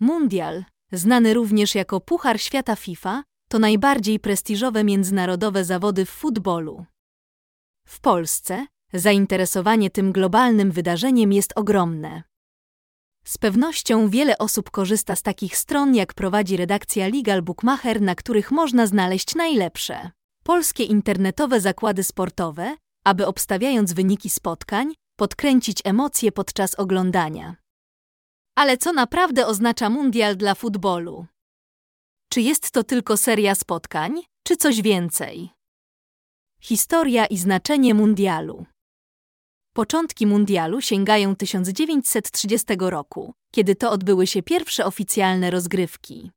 Mundial, znany również jako Puchar Świata FIFA, to najbardziej prestiżowe międzynarodowe zawody w futbolu. W Polsce zainteresowanie tym globalnym wydarzeniem jest ogromne. Z pewnością wiele osób korzysta z takich stron, jak prowadzi redakcja Legal Bookmacher, na których można znaleźć najlepsze polskie internetowe zakłady sportowe, aby obstawiając wyniki spotkań, podkręcić emocje podczas oglądania. Ale co naprawdę oznacza mundial dla futbolu? Czy jest to tylko seria spotkań, czy coś więcej? Historia i znaczenie mundialu. Początki mundialu sięgają 1930 roku, kiedy to odbyły się pierwsze oficjalne rozgrywki.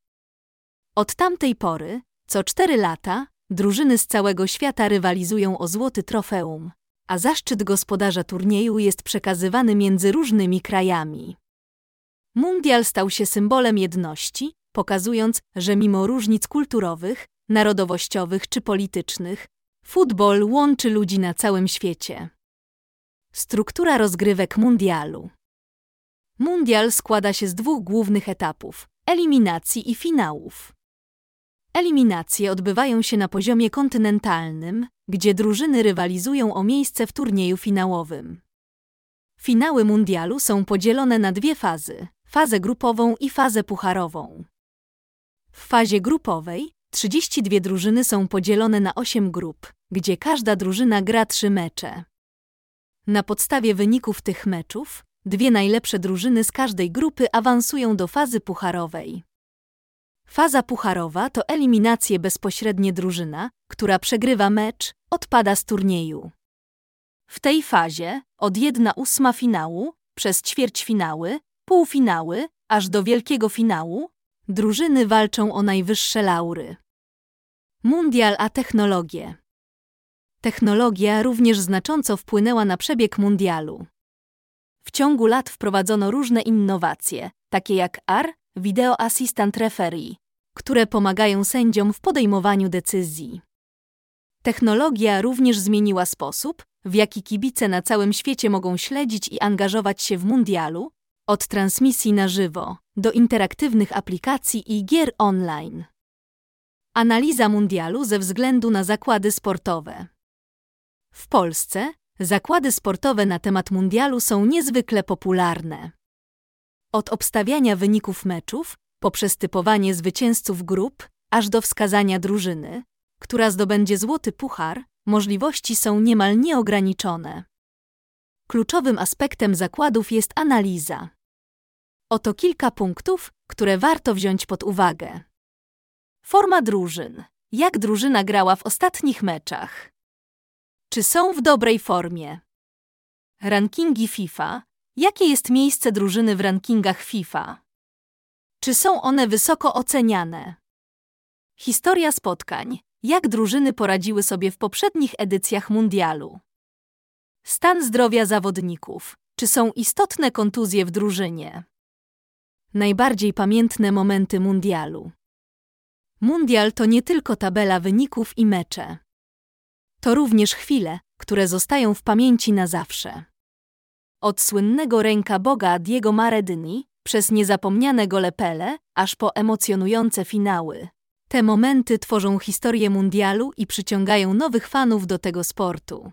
Od tamtej pory, co cztery lata, drużyny z całego świata rywalizują o złoty trofeum, a zaszczyt gospodarza turnieju jest przekazywany między różnymi krajami. Mundial stał się symbolem jedności, pokazując, że mimo różnic kulturowych, narodowościowych czy politycznych, futbol łączy ludzi na całym świecie. Struktura rozgrywek mundialu. Mundial składa się z dwóch głównych etapów eliminacji i finałów. Eliminacje odbywają się na poziomie kontynentalnym, gdzie drużyny rywalizują o miejsce w turnieju finałowym. Finały mundialu są podzielone na dwie fazy: fazę grupową i fazę pucharową. W fazie grupowej 32 drużyny są podzielone na 8 grup, gdzie każda drużyna gra trzy mecze. Na podstawie wyników tych meczów, dwie najlepsze drużyny z każdej grupy awansują do fazy pucharowej. Faza pucharowa to eliminacje bezpośrednie drużyna, która przegrywa mecz, odpada z turnieju. W tej fazie od 1 ósma finału, przez ćwierćfinały, półfinały, aż do wielkiego finału, drużyny walczą o najwyższe laury. Mundial a technologie. Technologia również znacząco wpłynęła na przebieg mundialu. W ciągu lat wprowadzono różne innowacje, takie jak AR, Video Assistant Referee, które pomagają sędziom w podejmowaniu decyzji. Technologia również zmieniła sposób, w jaki kibice na całym świecie mogą śledzić i angażować się w mundialu, od transmisji na żywo do interaktywnych aplikacji i gier online. Analiza mundialu ze względu na zakłady sportowe. W Polsce zakłady sportowe na temat mundialu są niezwykle popularne. Od obstawiania wyników meczów, poprzez typowanie zwycięzców grup, aż do wskazania drużyny, która zdobędzie złoty puchar, możliwości są niemal nieograniczone. Kluczowym aspektem zakładów jest analiza. Oto kilka punktów, które warto wziąć pod uwagę. Forma drużyn. Jak drużyna grała w ostatnich meczach? Czy są w dobrej formie? Rankingi FIFA. Jakie jest miejsce drużyny w rankingach FIFA? Czy są one wysoko oceniane? Historia spotkań. Jak drużyny poradziły sobie w poprzednich edycjach mundialu? Stan zdrowia zawodników. Czy są istotne kontuzje w drużynie? Najbardziej pamiętne momenty mundialu. Mundial to nie tylko tabela wyników i mecze. To również chwile, które zostają w pamięci na zawsze. Od słynnego ręka Boga Diego Maradini przez niezapomniane gole Pele, aż po emocjonujące finały. Te momenty tworzą historię mundialu i przyciągają nowych fanów do tego sportu.